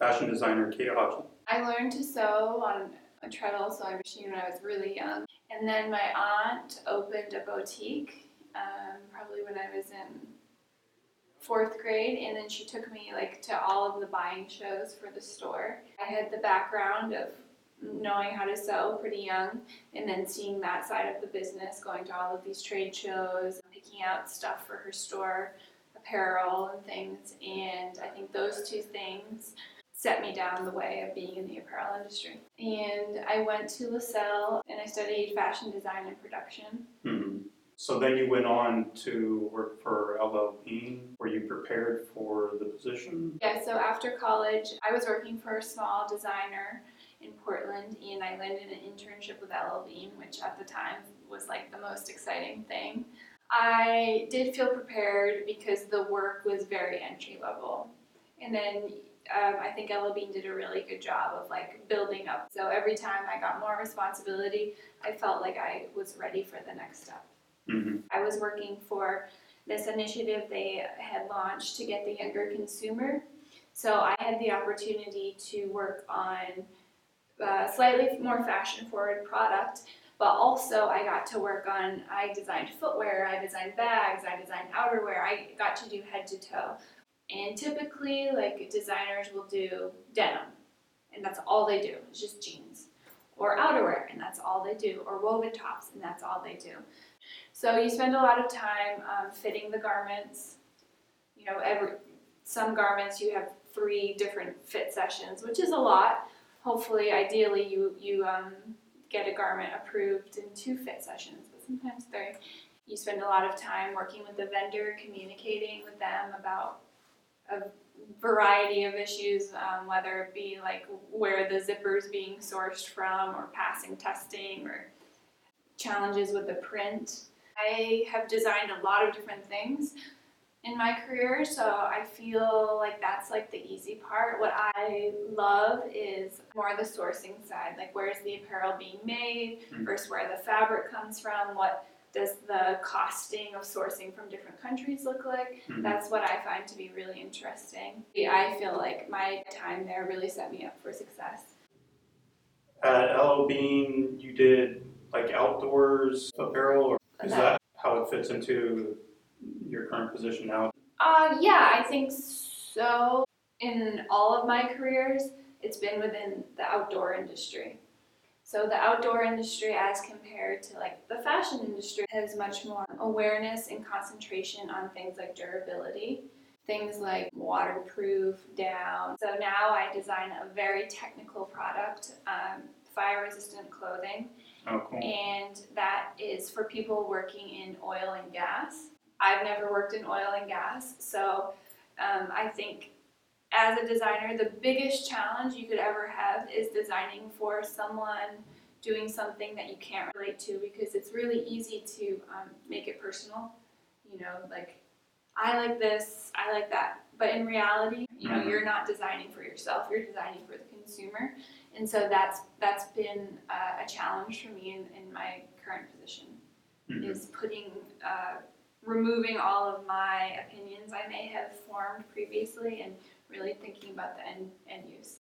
fashion designer Kate Hodgdon. I learned to sew on a treadle sewing machine when I was really young. And then my aunt opened a boutique, um, probably when I was in fourth grade, and then she took me like to all of the buying shows for the store. I had the background of knowing how to sew pretty young, and then seeing that side of the business, going to all of these trade shows, picking out stuff for her store, apparel and things. And I think those two things set me down the way of being in the apparel industry. And I went to LaSalle and I studied fashion design and production. hmm So then you went on to work for LL Bean. Were you prepared for the position? Yeah, so after college, I was working for a small designer in Portland and I landed an internship with LL Bean, which at the time was like the most exciting thing. I did feel prepared because the work was very entry level. And then um, I think LL Bean did a really good job of like building up. So every time I got more responsibility, I felt like I was ready for the next step. hmm I was working for this initiative they had launched to get the younger consumer. So I had the opportunity to work on uh, slightly more fashion forward product, but also I got to work on, I designed footwear, I designed bags, I designed outerwear, I got to do head to toe. And typically, like designers will do denim, and that's all they do, it's just jeans. Or outerwear, and that's all they do. Or woven tops, and that's all they do. So you spend a lot of time um, fitting the garments. You know, every some garments you have three different fit sessions, which is a lot. Hopefully, ideally, you you um, get a garment approved in two fit sessions, but sometimes three. You spend a lot of time working with the vendor, communicating with them about variety of issues, um, whether it be like where the zipper's being sourced from, or passing testing, or challenges with the print. I have designed a lot of different things in my career, so I feel like that's like the easy part. What I love is more the sourcing side, like where's the apparel being made Mhm. versus where the fabric comes from, what does the costing of sourcing from different countries look like? Mhm. That's what I find to be really interesting. I feel like my time there really set me up for success. At LL Bean, you did like outdoors apparel, or is that how it fits into your current position now? Uh, yeah, I think so. In all of my careers, it's been within the outdoor industry. So the outdoor industry, as compared to like the fashion industry, has much more awareness and concentration on things like durability, things like waterproof, down. So now I design a very technical product, um, fire-resistant clothing Oh, cool. and that is for people working in oil and gas. I've never worked in oil and gas, so um, I think as a designer, the biggest challenge you could ever have is designing for someone doing something that you can't relate to because it's really easy to um, make it personal. You know, like I like this, I like that, but in reality, you know, Mhm. you're not designing for yourself; you're designing for the consumer and so that's that's been uh, a challenge for me in, in my current position Mhm. is putting uh, removing all of my opinions I may have formed previously and really thinking about the end, end use.